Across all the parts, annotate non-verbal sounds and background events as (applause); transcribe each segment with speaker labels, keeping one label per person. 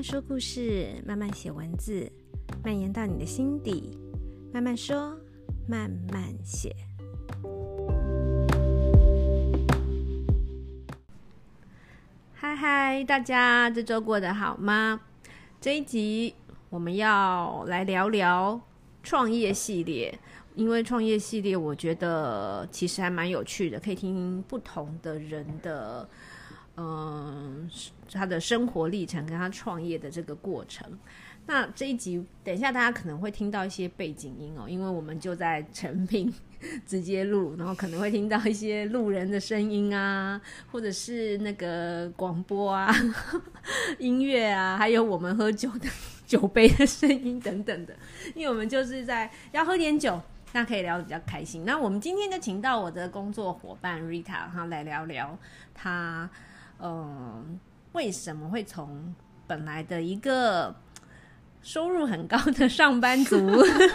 Speaker 1: 慢说故事，慢慢写文字，蔓延到你的心底。慢慢说，慢慢写。嗨嗨，大家这周过得好吗？这一集我们要来聊聊创业系列，因为创业系列我觉得其实还蛮有趣的，可以听不同的人的。嗯，他的生活历程跟他创业的这个过程。那这一集，等一下大家可能会听到一些背景音哦，因为我们就在成品 (laughs) 直接录，然后可能会听到一些路人的声音啊，或者是那个广播啊、(laughs) 音乐啊，还有我们喝酒的 (laughs) 酒杯的声音等等的。因为我们就是在要喝点酒，那可以聊得比较开心。那我们今天就请到我的工作伙伴 Rita，哈，来聊聊他。嗯，为什么会从本来的一个收入很高的上班族，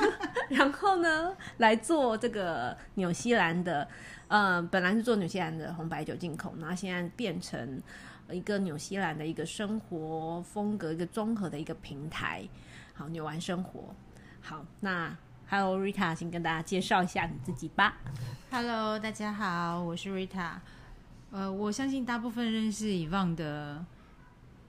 Speaker 1: (laughs) 然后呢，来做这个纽西兰的，嗯，本来是做纽西兰的红白酒进口，然后现在变成一个纽西兰的一个生活风格，一个综合的一个平台。好，纽玩生活。好，那 Hello Rita，先跟大家介绍一下你自己吧。
Speaker 2: Hello，大家好，我是 Rita。呃，我相信大部分认识 Yvonne 的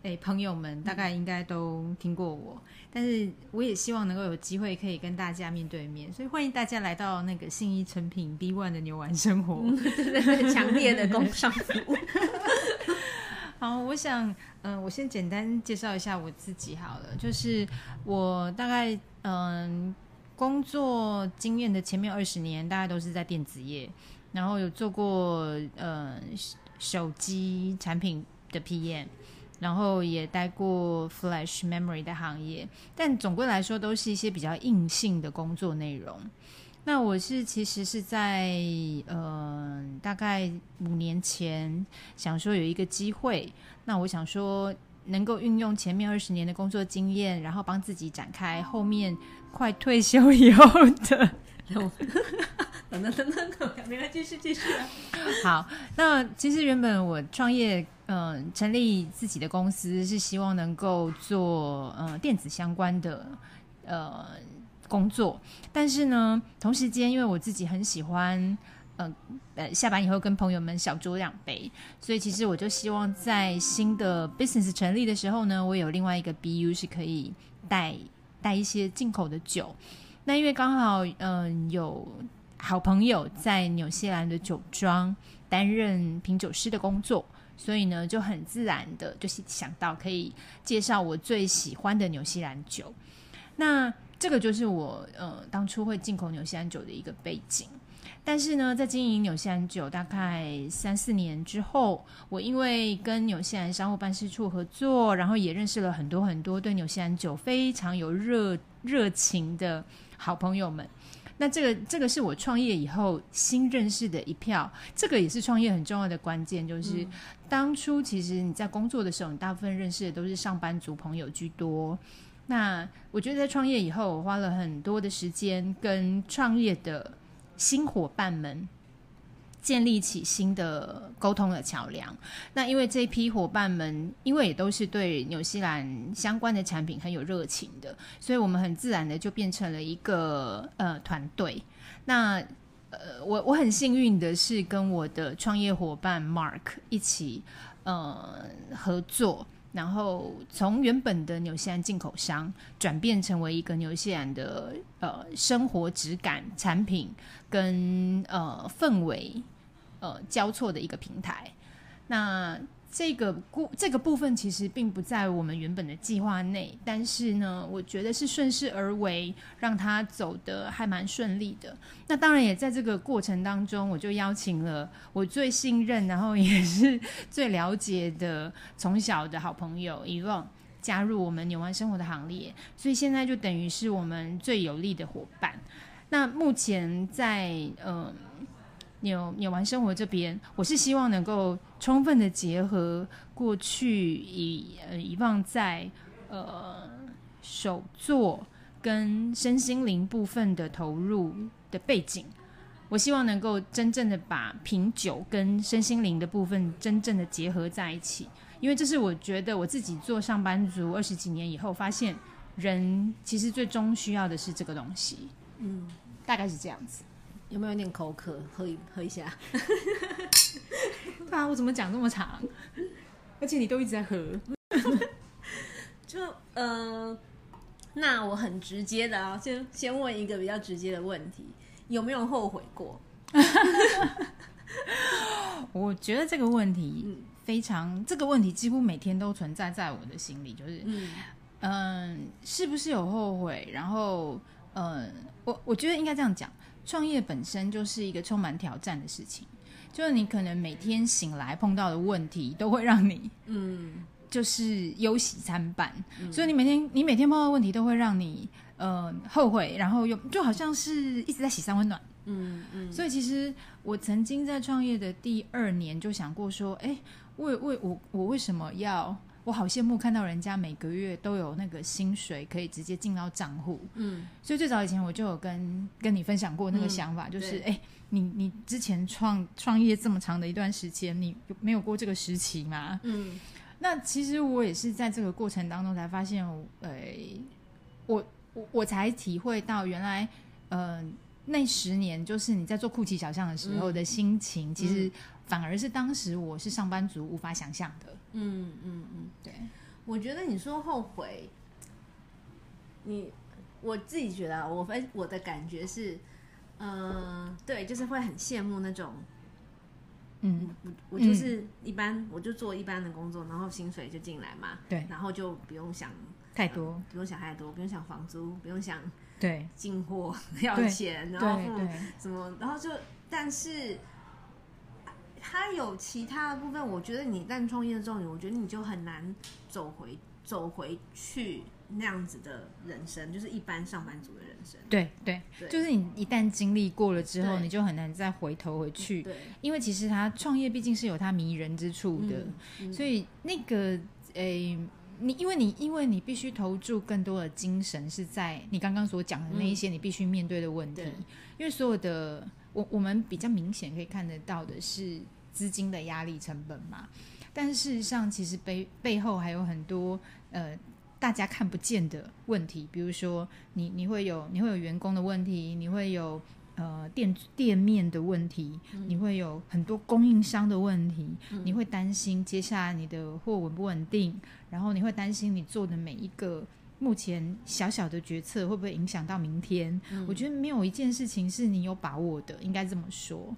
Speaker 2: 诶朋友们，大概应该都听过我。嗯、但是我也希望能够有机会可以跟大家面对面，所以欢迎大家来到那个信义成品 B One 的牛丸生活。
Speaker 1: 嗯、对对对，强烈的工商服务。(laughs)
Speaker 2: 好，我想，嗯、呃，我先简单介绍一下我自己好了，就是我大概嗯、呃、工作经验的前面二十年，大概都是在电子业。然后有做过呃手机产品的 PM，然后也待过 Flash Memory 的行业，但总归来说都是一些比较硬性的工作内容。那我是其实是在呃大概五年前想说有一个机会，那我想说能够运用前面二十年的工作经验，然后帮自己展开后面快退休以后的。(laughs)
Speaker 1: 等等等等，没关系，继续继续。
Speaker 2: 好，那其实原本我创业，嗯、成立自己的公司是希望能够做呃电子相关的呃工作，但是呢，同时间因为我自己很喜欢，呃呃，下班以后跟朋友们小酌两杯，所以其实我就希望在新的 business 成立的时候呢，我有另外一个 BU 是可以带带一些进口的酒。那因为刚好嗯、有。好朋友在纽西兰的酒庄担任品酒师的工作，所以呢就很自然的就是想到可以介绍我最喜欢的纽西兰酒。那这个就是我呃当初会进口纽西兰酒的一个背景。但是呢，在经营纽西兰酒大概三四年之后，我因为跟纽西兰商务办事处合作，然后也认识了很多很多对纽西兰酒非常有热热情的好朋友们。那这个这个是我创业以后新认识的一票，这个也是创业很重要的关键，就是当初其实你在工作的时候，你大部分认识的都是上班族朋友居多。那我觉得在创业以后，我花了很多的时间跟创业的新伙伴们。建立起新的沟通的桥梁。那因为这批伙伴们，因为也都是对纽西兰相关的产品很有热情的，所以我们很自然的就变成了一个呃团队。那呃，我我很幸运的是跟我的创业伙伴 Mark 一起呃合作，然后从原本的纽西兰进口商转变成为一个纽西兰的呃生活质感产品跟呃氛围。呃，交错的一个平台，那这个部这个部分其实并不在我们原本的计划内，但是呢，我觉得是顺势而为，让它走得还蛮顺利的。那当然也在这个过程当中，我就邀请了我最信任，然后也是最了解的从小的好朋友伊旺加入我们纽玩生活的行列，所以现在就等于是我们最有力的伙伴。那目前在嗯。呃纽纽玩生活这边，我是希望能够充分的结合过去以呃以往在呃手作跟身心灵部分的投入的背景，我希望能够真正的把品酒跟身心灵的部分真正的结合在一起，因为这是我觉得我自己做上班族二十几年以后，发现人其实最终需要的是这个东西。嗯，大概是这样子。
Speaker 1: 有没有点口渴？喝一喝一下。(laughs)
Speaker 2: 对啊，我怎么讲这么长？而且你都一直在喝。(laughs)
Speaker 1: 就嗯、呃，那我很直接的啊，先先问一个比较直接的问题：有没有后悔过？(laughs)
Speaker 2: 我觉得这个问题非常，这个问题几乎每天都存在在我的心里，就是嗯、呃，是不是有后悔？然后嗯、呃，我我觉得应该这样讲。创业本身就是一个充满挑战的事情，就是你可能每天醒来碰到的问题都会让你，嗯，就是忧喜参半，嗯、所以你每天你每天碰到的问题都会让你，呃，后悔，然后又就好像是一直在洗三温暖，嗯嗯。所以其实我曾经在创业的第二年就想过说，哎，为为我我为什么要？我好羡慕看到人家每个月都有那个薪水可以直接进到账户，嗯，所以最早以前我就有跟跟你分享过那个想法，嗯、就是哎，你你之前创创业这么长的一段时间，你没有过这个时期吗？嗯，那其实我也是在这个过程当中才发现，呃，我我我才体会到原来，呃，那十年就是你在做酷奇小象的时候的心情，嗯、其实反而是当时我是上班族无法想象的。嗯嗯嗯，对，
Speaker 1: 我觉得你说后悔，你我自己觉得啊，我分我的感觉是，嗯、呃，对，就是会很羡慕那种，嗯，我我就是一般，嗯、我就做一般的工作，然后薪水就进来嘛，
Speaker 2: 对，
Speaker 1: 然后就不用想
Speaker 2: 太多，
Speaker 1: 呃，不用想太多，不用想房租，不用想
Speaker 2: 对
Speaker 1: 进货要钱，然后什么，然后就但是。他有其他的部分，我觉得你一旦创业之后，我觉得你就很难走回走回去那样子的人生，就是一般上班族的人生。
Speaker 2: 对对，对就是你一旦经历过了之后，你就很难再回头回去。
Speaker 1: 对，
Speaker 2: 因为其实他创业毕竟是有他迷人之处的，嗯嗯、所以那个诶、欸，你因为你因为你必须投注更多的精神，是在你刚刚所讲的那一些你必须面对的问题。嗯、因为所有的我我们比较明显可以看得到的是。资金的压力成本嘛，但是事实上，其实背背后还有很多呃大家看不见的问题，比如说你你会有你会有员工的问题，你会有呃店店面的问题，嗯、你会有很多供应商的问题，嗯、你会担心接下来你的货稳不稳定，然后你会担心你做的每一个目前小小的决策会不会影响到明天？嗯、我觉得没有一件事情是你有把握的，应该这么说。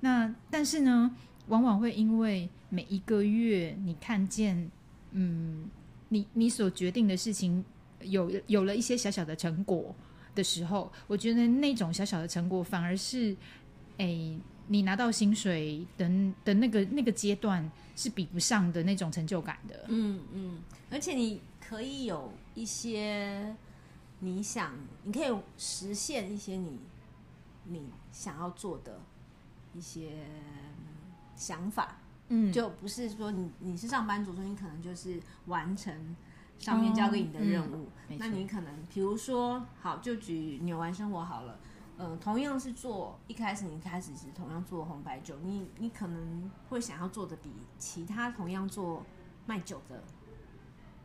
Speaker 2: 那但是呢？往往会因为每一个月你看见，嗯，你你所决定的事情有有了一些小小的成果的时候，我觉得那种小小的成果反而是，诶，你拿到薪水的的那个那个阶段是比不上的那种成就感的。嗯
Speaker 1: 嗯，而且你可以有一些你想，你可以实现一些你你想要做的一些。想法，嗯，就不是说你你是上班族，所以你可能就是完成上面交给你的任务。那你可能比如说，好，就举纽完生活好了，嗯、呃，同样是做一开始你开始是同样做红白酒，你你可能会想要做的比其他同样做卖酒的，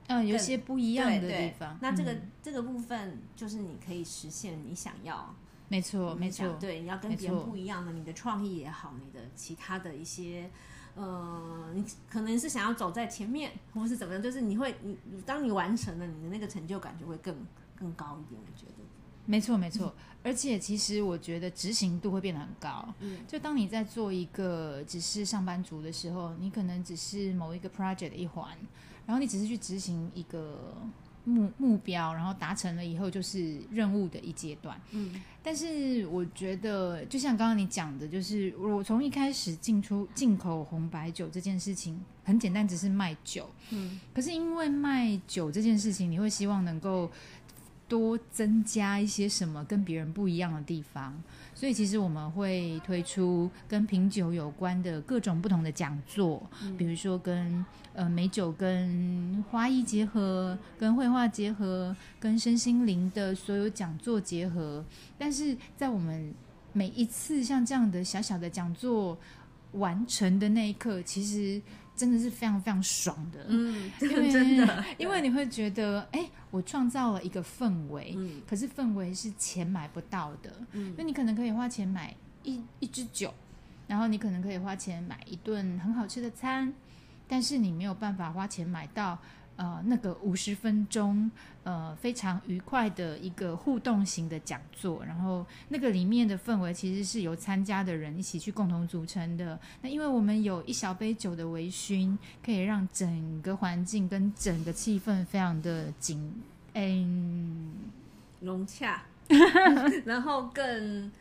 Speaker 2: 嗯，有些不一样的地方。
Speaker 1: 那这个、嗯、这个部分就是你可以实现你想要。
Speaker 2: 没错，没错，
Speaker 1: 对，你要跟别人不一样的，你的创意也好，你的其他的一些，呃，你可能是想要走在前面，或是怎么样，就是你会，你当你完成了，你的那个成就感就会更更高一点，我觉得。
Speaker 2: 没错，没错，而且其实我觉得执行度会变得很高。嗯，就当你在做一个只是上班族的时候，你可能只是某一个 project 的一环，然后你只是去执行一个。目目标，然后达成了以后就是任务的一阶段。嗯，但是我觉得，就像刚刚你讲的，就是我从一开始进出进口红白酒这件事情很简单，只是卖酒。嗯，可是因为卖酒这件事情，你会希望能够多增加一些什么跟别人不一样的地方。所以其实我们会推出跟品酒有关的各种不同的讲座，嗯、比如说跟呃美酒跟花艺结合，跟绘画结合，跟身心灵的所有讲座结合。但是在我们每一次像这样的小小的讲座，完成的那一刻，其实真的是非常非常爽的。
Speaker 1: 嗯，
Speaker 2: 因为
Speaker 1: 真的，
Speaker 2: 因为你会觉得，哎，我创造了一个氛围，
Speaker 1: 嗯，
Speaker 2: 可是氛围是钱买不到的。
Speaker 1: 嗯，
Speaker 2: 因为你可能可以花钱买一一支酒，然后你可能可以花钱买一顿很好吃的餐，但是你没有办法花钱买到。呃，那个五十分钟，呃，非常愉快的一个互动型的讲座，然后那个里面的氛围其实是由参加的人一起去共同组成的。那因为我们有一小杯酒的微醺，可以让整个环境跟整个气氛非常的紧，嗯，
Speaker 1: 融洽，(laughs) 然后更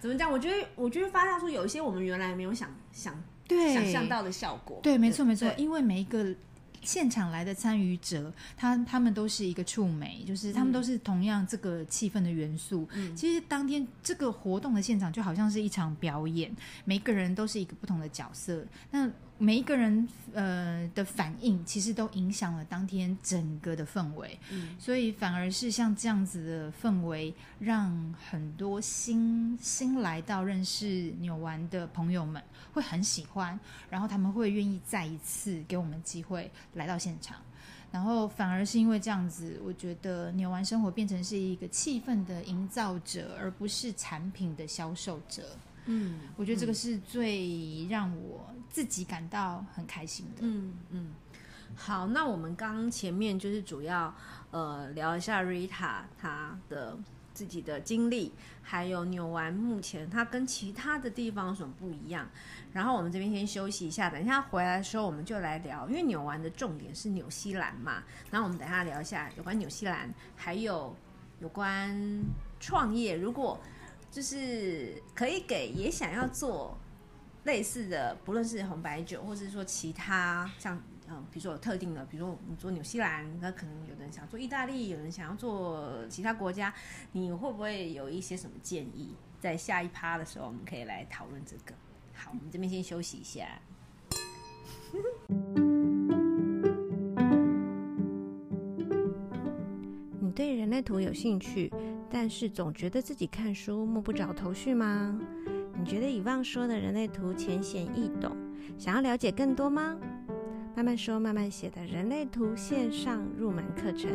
Speaker 1: 怎么讲？我觉得，我觉得发酵出有一些我们原来没有想想
Speaker 2: 对
Speaker 1: 想象到的效果。
Speaker 2: 对，没错没
Speaker 1: 错，
Speaker 2: 因为每一个。现场来的参与者，他他们都是一个触媒，就是他们都是同样这个气氛的元素。嗯，其实当天这个活动的现场就好像是一场表演，每个人都是一个不同的角色。那每一个人呃的反应，其实都影响了当天整个的氛围。嗯，所以反而是像这样子的氛围，让很多新新来到认识纽玩的朋友们会很喜欢，然后他们会愿意再一次给我们机会来到现场。然后反而是因为这样子，我觉得纽玩生活变成是一个气氛的营造者，而不是产品的销售者。嗯，我觉得这个是最让我自己感到很开心的。
Speaker 1: 嗯嗯，好，那我们刚前面就是主要呃聊一下 Rita 她的自己的经历，还有纽玩目前它跟其他的地方有什么不一样。然后我们这边先休息一下，等一下回来的时候我们就来聊，因为纽玩的重点是纽西兰嘛。然后我们等一下聊一下有关纽西兰，还有有关创业，如果。就是可以给也想要做类似的，不论是红白酒，或者是说其他像嗯，比如说有特定的，比如说我们做纽西兰，那可能有的人想做意大利，有人想要做其他国家，你会不会有一些什么建议？在下一趴的时候，我们可以来讨论这个。好，我们这边先休息一下。你对人类图有兴趣？但是总觉得自己看书摸不着头绪吗？你觉得以往说的人类图浅显易懂，想要了解更多吗？慢慢说慢慢写的人类图线上入门课程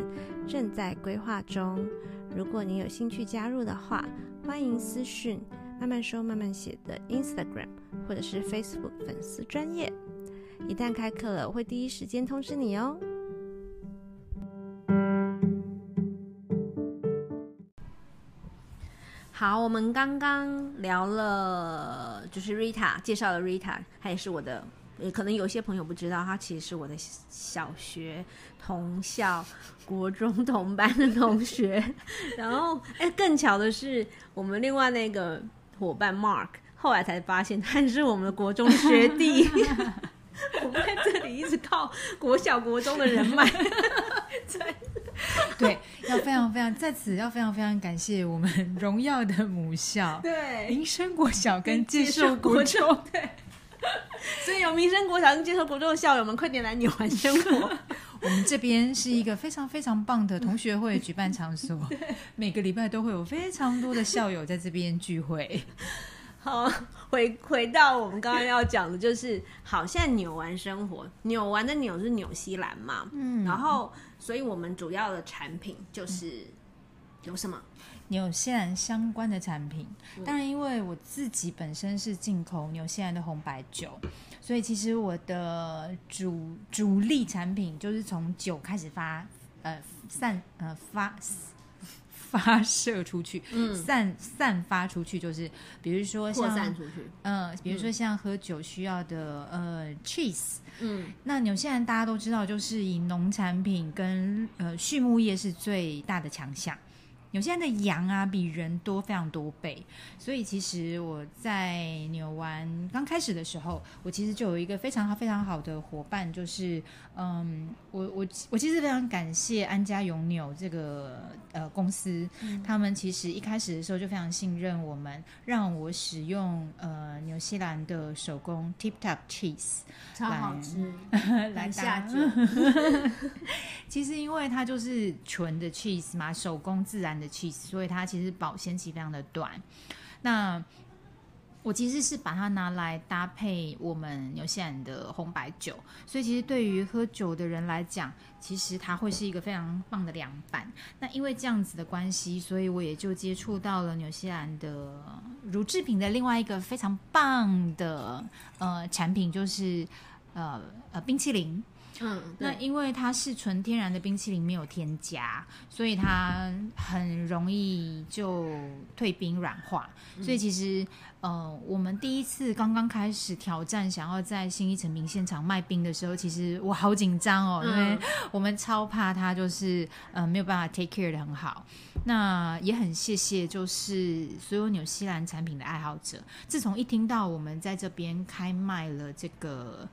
Speaker 1: 正在规划中，如果你有兴趣加入的话，欢迎私讯慢慢说慢慢写的 Instagram 或者是 Facebook 粉丝专业，一旦开课了，我会第一时间通知你哦。好，我们刚刚聊了，就是 Rita 介绍了 Rita，她也是我的，也可能有些朋友不知道，她其实是我的小学同校、国中同班的同学。(laughs) 然后，哎，更巧的是，我们另外那个伙伴 Mark，后来才发现他是我们的国中学弟。(laughs) 我们在这里一直靠国小、国中的人脉。(laughs) (laughs)
Speaker 2: 对，要非常非常在此要非常非常感谢我们 (laughs) 荣耀的母校，
Speaker 1: 对，
Speaker 2: 民生国小跟介寿国中，
Speaker 1: 对，所以有民生国小跟介寿国中的校友们，快点来你玩生活。(laughs)
Speaker 2: 我们这边是一个非常非常棒的同学会举办场所，每个礼拜都会有非常多的校友在这边聚会。
Speaker 1: 好，回回到我们刚刚要讲的，就是好，现在纽玩生活，纽玩的纽是纽西兰嘛，嗯，然后。所以我们主要的产品就是有什么？
Speaker 2: 纽西兰相关的产品。当然，因为我自己本身是进口纽西兰的红白酒，所以其实我的主主力产品就是从酒开始发呃散呃发发射出去，嗯，散散发出去，就是比如说像
Speaker 1: 散出去，
Speaker 2: 嗯、呃，比如说像喝酒需要的呃 cheese。
Speaker 1: 嗯，
Speaker 2: 那纽西兰大家都知道，就是以农产品跟呃畜牧业是最大的强项。纽西兰的羊啊，比人多非常多倍，所以其实我在纽玩刚开始的时候，我其实就有一个非常非常好的伙伴，就是嗯，我我我其实非常感谢安家永纽这个呃公司，嗯，他们其实一开始的时候就非常信任我们，让我使用呃纽西兰的手工 Tip Top Cheese，
Speaker 1: 超好吃，
Speaker 2: 来 (laughs) 下酒。(laughs) 其实因为它就是纯的 cheese 嘛，手工自然的 cheese，所以它其实保鲜期非常的短。那我其实是把它拿来搭配我们纽西兰的红白酒，所以其实对于喝酒的人来讲，其实它会是一个非常棒的凉拌。那因为这样子的关系，所以我也就接触到了纽西兰的乳制品的另外一个非常棒的呃产品，就是呃呃冰淇淋。
Speaker 1: 嗯，
Speaker 2: 那因为它是纯天然的冰淇淋，没有添加，所以它很容易就退冰软化。嗯、所以其实，呃，我们第一次刚刚开始挑战，想要在新一成品现场卖冰的时候，其实我好紧张哦，因为我们超怕它就是呃没有办法 take care 的很好。那也很谢谢，就是所有纽西兰产品的爱好者，自从一听到我们在这边开卖了这个。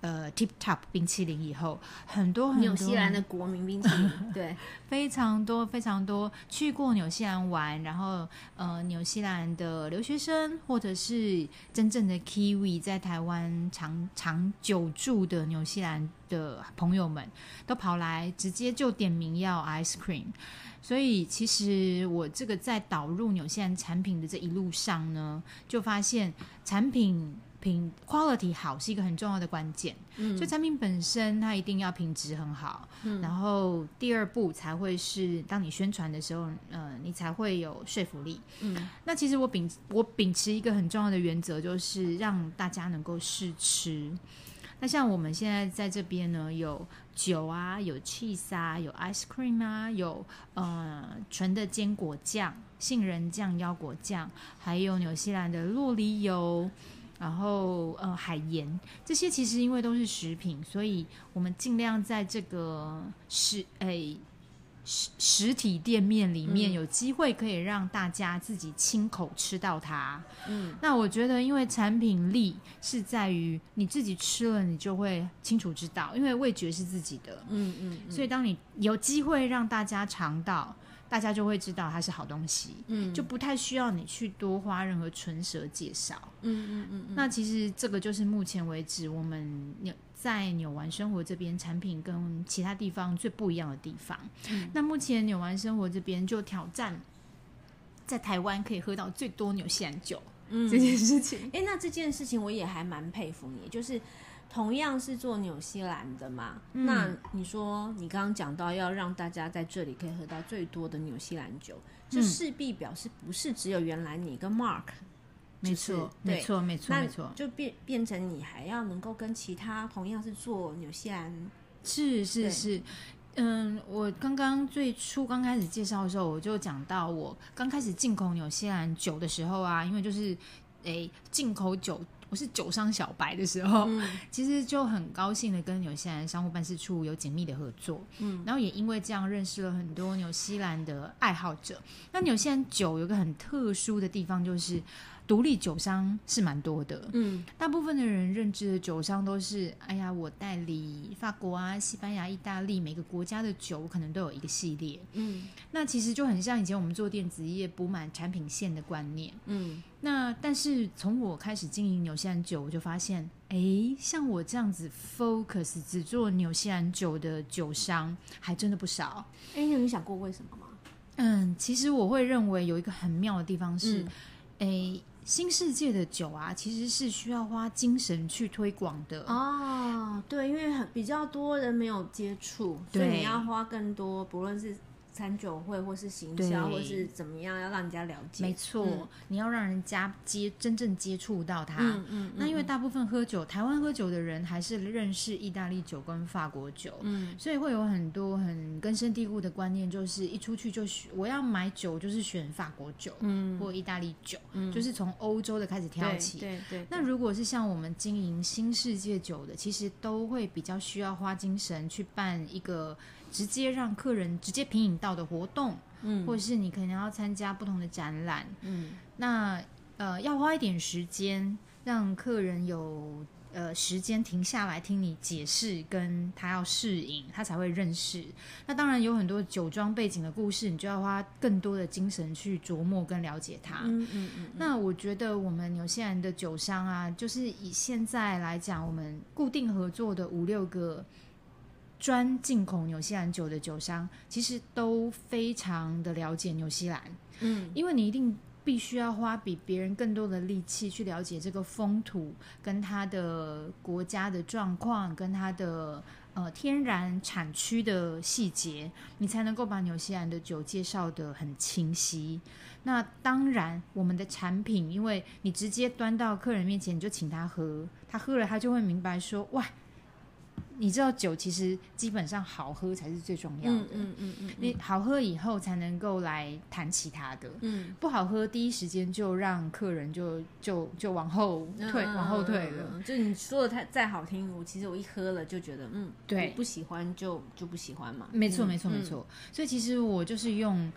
Speaker 2: 呃，Tip Top 冰淇淋以后，很多很多
Speaker 1: 纽西兰的国民冰淇淋，(laughs) 对，
Speaker 2: 非常多非常多去过纽西兰玩，然后呃，纽西兰的留学生或者是真正的 Kiwi 在台湾长长久住的纽西兰的朋友们，都跑来直接就点名要 ice cream。所以其实我这个在导入纽西兰产品的这一路上呢，就发现产品。品 quality 好是一个很重要的关键，嗯，所以产品本身它一定要品质很好，嗯，然后第二步才会是当你宣传的时候，呃，你才会有说服力，嗯，那其实我秉我秉持一个很重要的原则，就是让大家能够试吃。那像我们现在在这边呢，有酒啊，有 cheese 啊，有 ice cream 啊，有呃纯的坚果酱、杏仁酱、腰果酱，还有纽西兰的洛梨油。然后，呃，海盐这些其实因为都是食品，所以我们尽量在这个实诶实实体店面里面有机会可以让大家自己亲口吃到它。嗯，那我觉得，因为产品力是在于你自己吃了，你就会清楚知道，因为味觉是自己的。嗯嗯，嗯，所以当你有机会让大家尝到。大家就会知道它是好东西，嗯，就不太需要你去多花任何唇舌介绍，嗯嗯嗯。那其实这个就是目前为止我们纽在纽玩生活这边产品跟其他地方最不一样的地方。嗯，那目前纽玩生活这边就挑战在台湾可以喝到最多纽西兰酒，嗯，这件事情。
Speaker 1: 哎，那这件事情我也还蛮佩服你，就是。同样是做纽西兰的嘛，嗯，那你说你刚刚讲到要让大家在这里可以喝到最多的纽西兰酒，这势必表示不是只有原来你跟 Mark，
Speaker 2: 没错，没错，没错，没错，
Speaker 1: 就变变成你还要能够跟其他同样是做纽西兰，
Speaker 2: 是是是，嗯，我刚刚最初刚开始介绍的时候，我就讲到我刚开始进口纽西兰酒的时候啊，因为就是诶进口酒。我是酒商小白的时候，嗯、其实就很高兴的跟纽西兰商务办事处有紧密的合作，嗯，然后也因为这样认识了很多纽西兰的爱好者。那纽西兰酒有个很特殊的地方，就是。独立酒商是蛮多的，嗯，大部分的人认知的酒商都是，哎呀，我代理法国啊、西班牙、意大利每个国家的酒，可能都有一个系列，嗯，那其实就很像以前我们做电子业补满产品线的观念，嗯，那但是从我开始经营纽西兰酒，我就发现，哎，像我这样子 focus 只做纽西兰酒的酒商，还真的不少。
Speaker 1: 哎，你有想过为什么吗？
Speaker 2: 嗯，其实我会认为有一个很妙的地方是，哎、嗯。新世界的酒啊，其实是需要花精神去推广的
Speaker 1: 哦。对，因为很比较多人没有接触，所以你要花更多，不论是。餐酒会，或是行销，或是怎么样，要让人家了解。
Speaker 2: 没错，嗯、你要让人家接真正接触到它。嗯嗯。那因为大部分喝酒，台湾喝酒的人还是认识意大利酒跟法国酒，嗯，所以会有很多很根深蒂固的观念，就是一出去就选我要买酒，就是选法国酒，嗯，或意大利酒，嗯，就是从欧洲的开始挑起。对对，对，对。那如果是像我们经营新世界酒的，其实都会比较需要花精神去办一个。直接让客人直接品饮到的活动，嗯，或者是你可能要参加不同的展览，嗯，那呃要花一点时间让客人有呃时间停下来听你解释，跟他要适应，他才会认识。那当然有很多酒庄背景的故事，你就要花更多的精神去琢磨跟了解它。嗯嗯嗯。那我觉得我们纽西兰的酒商啊，就是以现在来讲，我们固定合作的五六个。专进口纽西兰酒的酒商，其实都非常的了解纽西兰，嗯，因为你一定必须要花比别人更多的力气去了解这个风土，跟它的国家的状况，跟它的呃天然产区的细节，你才能够把纽西兰的酒介绍的很清晰。那当然，我们的产品，因为你直接端到客人面前，你就请他喝，他喝了，他就会明白说，哇。你知道酒其实基本上好喝才是最重要的，嗯嗯嗯，嗯，你好喝以后才能够来谈其他的，嗯，不好喝第一时间就让客人就就就往后退，嗯、往后退了。
Speaker 1: 就你说的太再好听，我其实我一喝了就觉得，嗯，对，不喜欢就就不喜欢嘛。
Speaker 2: 没错，没错，没错。所以其实我就是用。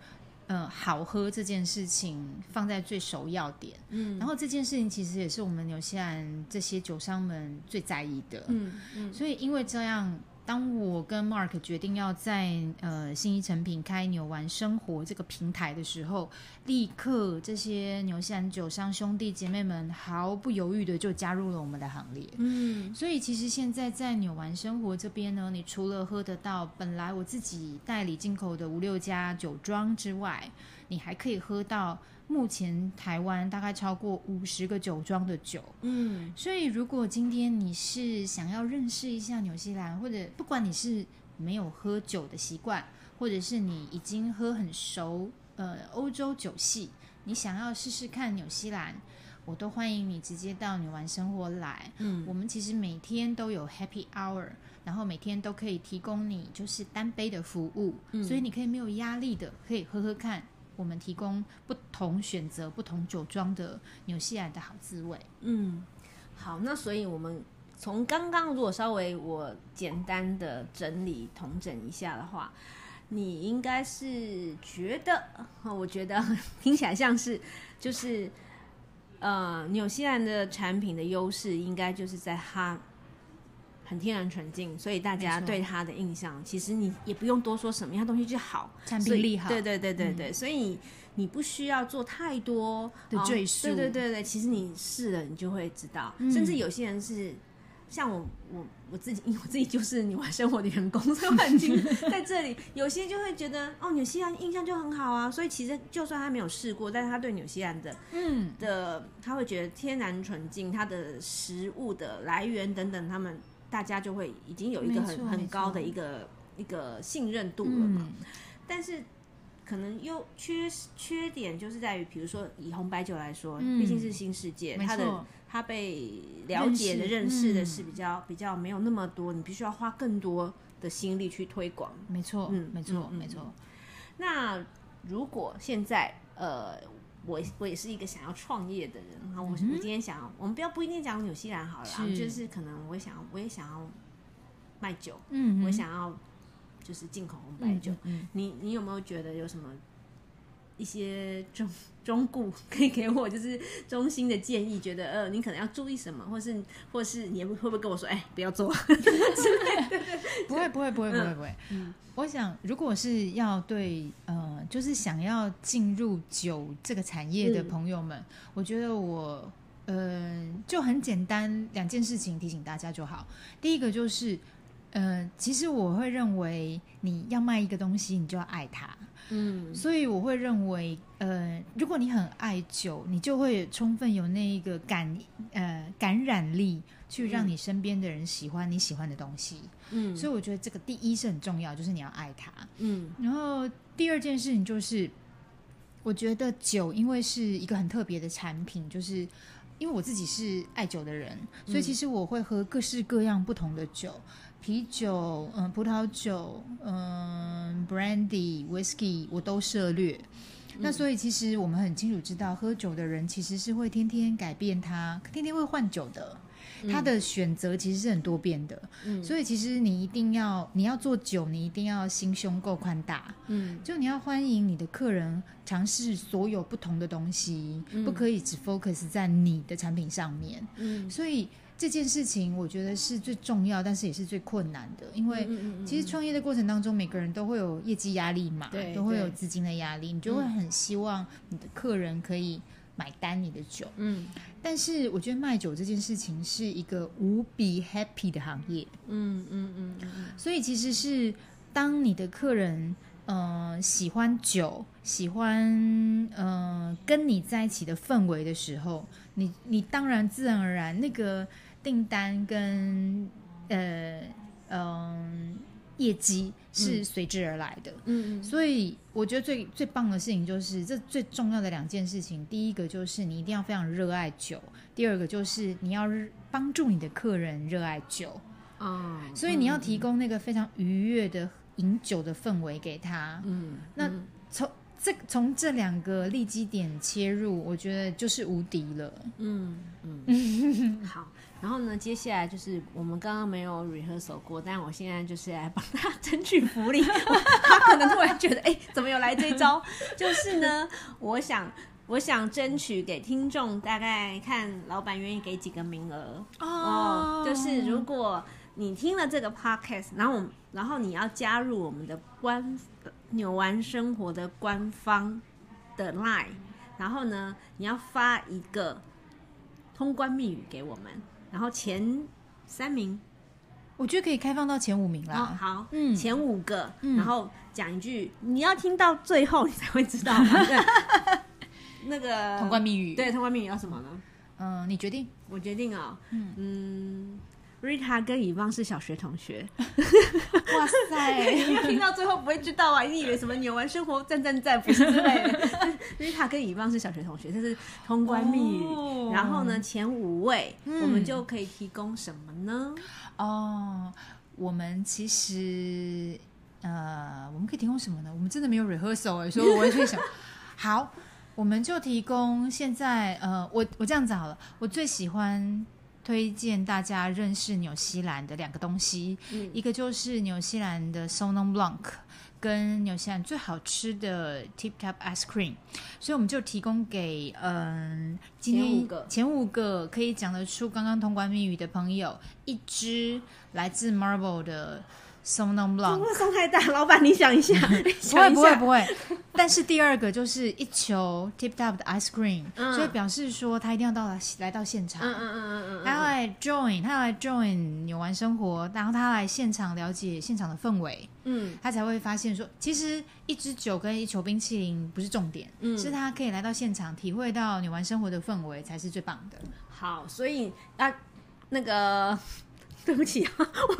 Speaker 2: 嗯，好喝这件事情放在最首要点。嗯，然后这件事情其实也是我们纽西兰这些酒商们最在意的。嗯嗯，所以因为这样。当我跟 Mark 决定要在呃新一成品开纽玩生活这个平台的时候，立刻这些牛西兰酒商兄弟姐妹们毫不犹豫的就加入了我们的行列。嗯，所以其实现在在纽玩生活这边呢，你除了喝得到本来我自己代理进口的五六家酒庄之外，你还可以喝到。目前台湾大概超过五十个酒庄的酒，嗯，所以如果今天你是想要认识一下纽西兰，或者不管你是没有喝酒的习惯，或者是你已经喝很熟，呃，欧洲酒系，你想要试试看纽西兰，我都欢迎你直接到纽玩生活来。嗯，我们其实每天都有 Happy Hour，然后每天都可以提供你就是单杯的服务，嗯，所以你可以没有压力的可以喝喝看。我们提供不同选择、不同酒庄的纽西兰的好滋味。
Speaker 1: 嗯，好，那所以我们从刚刚如果稍微我简单的整理统整一下的话，你应该是觉得，(laughs) 我觉得听起来像是就是呃，纽西兰的产品的优势应该就是在它。很天然纯净，所以大家对它的印象，其实你也不用多说什么，它东西就好，
Speaker 2: 产品力好。
Speaker 1: 对对对对对，嗯、所以你不需要做太多
Speaker 2: 的赘述。
Speaker 1: 对对对对，其实你试了，你就会知道。嗯、甚至有些人是像我，我我自己，因为我自己就是纽玩生活的员工，所以我很清楚在这里，有些就会觉得哦，纽西兰印象就很好啊。所以其实就算他没有试过，但是他对纽西兰的嗯的，他会觉得天然纯净，它的食物的来源等等，他们。大家就会已经有一个很很高的一个一个信任度了嘛，嗯、但是可能优缺缺点就是在于，比如说以红白酒来说，嗯、毕竟是新世界，它的它被了解的认识的是比较、嗯、比较没有那么多，你必须要花更多的心力去推广。
Speaker 2: 没错，嗯，没错，没错。
Speaker 1: 那如果现在呃。我我也是一个想要创业的人，然后我我今天想要，我们不要不一定讲纽西兰好了，是。就是可能我想我也想要卖酒，嗯，我想要就是进口红白酒，嗯嗯、你你有没有觉得有什么一些忠忠告可以给我，就是衷心的建议？觉得呃，你可能要注意什么，或是或是你会不会跟我说，哎，不要做？(laughs)
Speaker 2: 不会不会不会不会不会，嗯。我想，如果是要对呃，就是想要进入酒这个产业的朋友们，嗯、我觉得我呃就很简单两件事情提醒大家就好。第一个就是，呃，其实我会认为你要卖一个东西，你就要爱它。嗯，所以我会认为，呃，如果你很爱酒，你就会充分有那一个感呃感染力，去让你身边的人喜欢你喜欢的东西。嗯，所以我觉得这个第一是很重要，就是你要爱它。嗯，然后第二件事情就是，我觉得酒因为是一个很特别的产品，就是因为我自己是爱酒的人，所以其实我会喝各式各样不同的酒。啤酒，嗯，葡萄酒，嗯，brandy、whisky，我都涉猎。嗯、那所以其实我们很清楚知道，喝酒的人其实是会天天改变他，天天会换酒的。他的选择其实是很多变的。嗯，所以其实你一定要，你要做酒，你一定要心胸够宽大。嗯，就你要欢迎你的客人尝试所有不同的东西，嗯、不可以只 focus 在你的产品上面。嗯，所以。这件事情我觉得是最重要，但是也是最困难的，因为其实创业的过程当中，每个人都会有业绩压力嘛，对，都会有资金的压力，你就会很希望你的客人可以买单你的酒，嗯，但是我觉得卖酒这件事情是一个无比 happy 的行业，嗯嗯嗯，所以其实是当你的客人嗯、呃，喜欢酒，喜欢嗯、呃，跟你在一起的氛围的时候，你你当然自然而然那个订单跟呃嗯、呃、业绩是随之而来的。嗯，所以我觉得最最棒的事情就是这最重要的两件事情，第一个就是你一定要非常热爱酒，第二个就是你要帮助你的客人热爱酒。哦，所以你要提供那个非常愉悦的。饮酒的氛围给他，嗯，那从这从这两个利基点切入，我觉得就是无敌了，
Speaker 1: 嗯嗯，(laughs) 好，然后呢，接下来就是我们刚刚没有 rehearsal 过，但我现在就是来帮他 (laughs) 争取福利，(laughs) 他可能突然觉得，哎、欸，怎么有来这一招？就是呢，我想我想争取给听众，大概看老板愿意给几个名额哦，就是如果。你听了这个 podcast，然后我，然后你要加入我们的官扭完生活的官方的 line，然后呢，你要发一个通关密语给我们，然后前三名，
Speaker 2: 我觉得可以开放到前五名啦。
Speaker 1: 哦、好，嗯，前五个，嗯、然后讲一句，你要听到最后，你才会知道 (laughs) 那个
Speaker 2: 通关密语。
Speaker 1: 对，通关密语要什么呢？
Speaker 2: 嗯，你决定，
Speaker 1: 我决定啊。嗯 Rita 跟以望是小学同学，(laughs) 哇塞！(laughs) 你听到最后不会知道啊？你以为什么纽玩生活赞赞赞不是之类的？(laughs) Rita 跟以望是小学同学，这是通关密语。哦、然后呢，前五位、嗯、我们就可以提供什么呢？
Speaker 2: 哦，我们其实呃，我们可以提供什么呢？我们真的没有 rehearsal 哎，所以我完全想，好，我们就提供现在呃，我我这样子好了，我最喜欢。推荐大家认识纽西兰的两个东西，嗯、一个就是纽西兰的 Sauvignon Blanc，跟纽西兰最好吃的 Tip Top Ice Cream，所以我们就提供给嗯，今天前五个。前五个可以讲得出刚刚通关密语的朋友，一支来自 Marble 的。Sauvignon Blanc
Speaker 1: 不会送太大，老板你 (laughs) 想一下，
Speaker 2: 不会不会不会。但是第二个就是一球 Tip Top 的 Ice Cream，、嗯、所以表示说他一定要到来来到现场，嗯嗯嗯嗯嗯，他要来 join，他要来 join 纽玩生活，然后他来现场了解现场的氛围，嗯，他才会发现说，其实一支酒跟一球冰淇淋不是重点，嗯，是他可以来到现场体会到纽玩生活的氛围才是最棒的。
Speaker 1: 好，所以啊，那个。(laughs) 对不起啊，我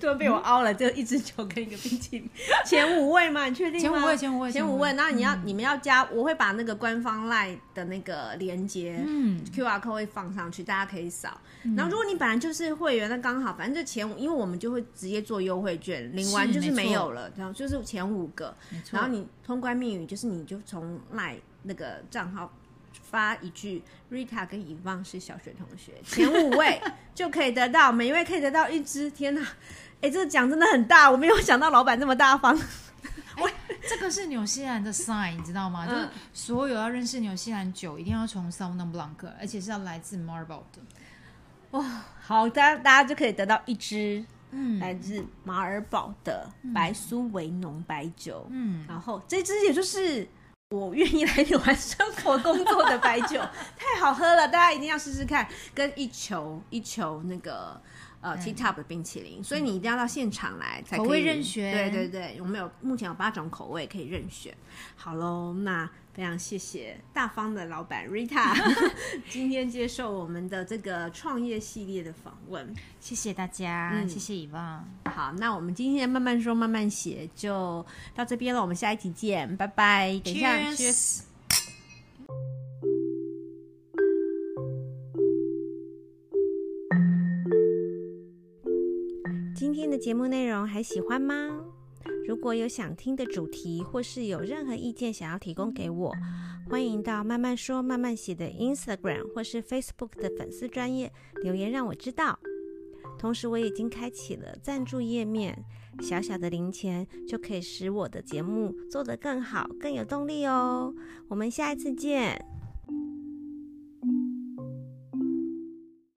Speaker 1: 突然被我凹了，就一支酒跟一个冰淇淋，前五位嘛，你确定吗？
Speaker 2: 前五位，前五位，
Speaker 1: 前五位。那你要你们要加，我会把那个官方 LINE 的那个连接，嗯，QR code 会放上去，大家可以扫。然后如果你本来就是会员，那刚好，反正就前五，因为我们就会直接做优惠券，领完就是没有了，然后就是前五个。然后你通关密语就是你就从 LINE 那个账号。发一句，Rita 跟以望是小学同学，前五位 (laughs) 就可以得到，每一位可以得到一支。天哪，哎、欸，这个奖真的很大，我没有想到老板这么大方。
Speaker 2: 喂，这个是纽西兰的 sign，你知道吗？嗯、就是所有要认识纽西兰酒，一定要从 Sauvignon Blanc，而且是要来自 Marble 的。
Speaker 1: 哇，好，大家大家就可以得到一支，嗯，来自马尔堡的白苏维农白酒，嗯，然后这支也就是。我愿意来你玩生活工作的白酒，太好喝了，大家一定要试试看。跟一球一球那个呃 Tip Top 的冰淇淋，嗯、所以你一定要到现场来才可以
Speaker 2: 口味任选。
Speaker 1: 对对对，我们有目前有八种口味可以任选。好喽，那。非常谢谢大方的老板 Rita (laughs) 今天接受我们的这个创业系列的访问，
Speaker 2: 谢谢大家，嗯、谢谢以望。
Speaker 1: 好，那我们今天慢慢说慢慢写就到这边了，我们下一集见，拜拜。等一下，Cheers。节目内容还喜欢吗？如果有想听的主题，或是有任何意见想要提供给我，欢迎到慢慢说慢慢写的 Instagram 或是 Facebook 的粉丝专页留言让我知道。同时，我已经开启了赞助页面，小小的零钱就可以使我的节目做得更好、更有动力哦。我们下一次见。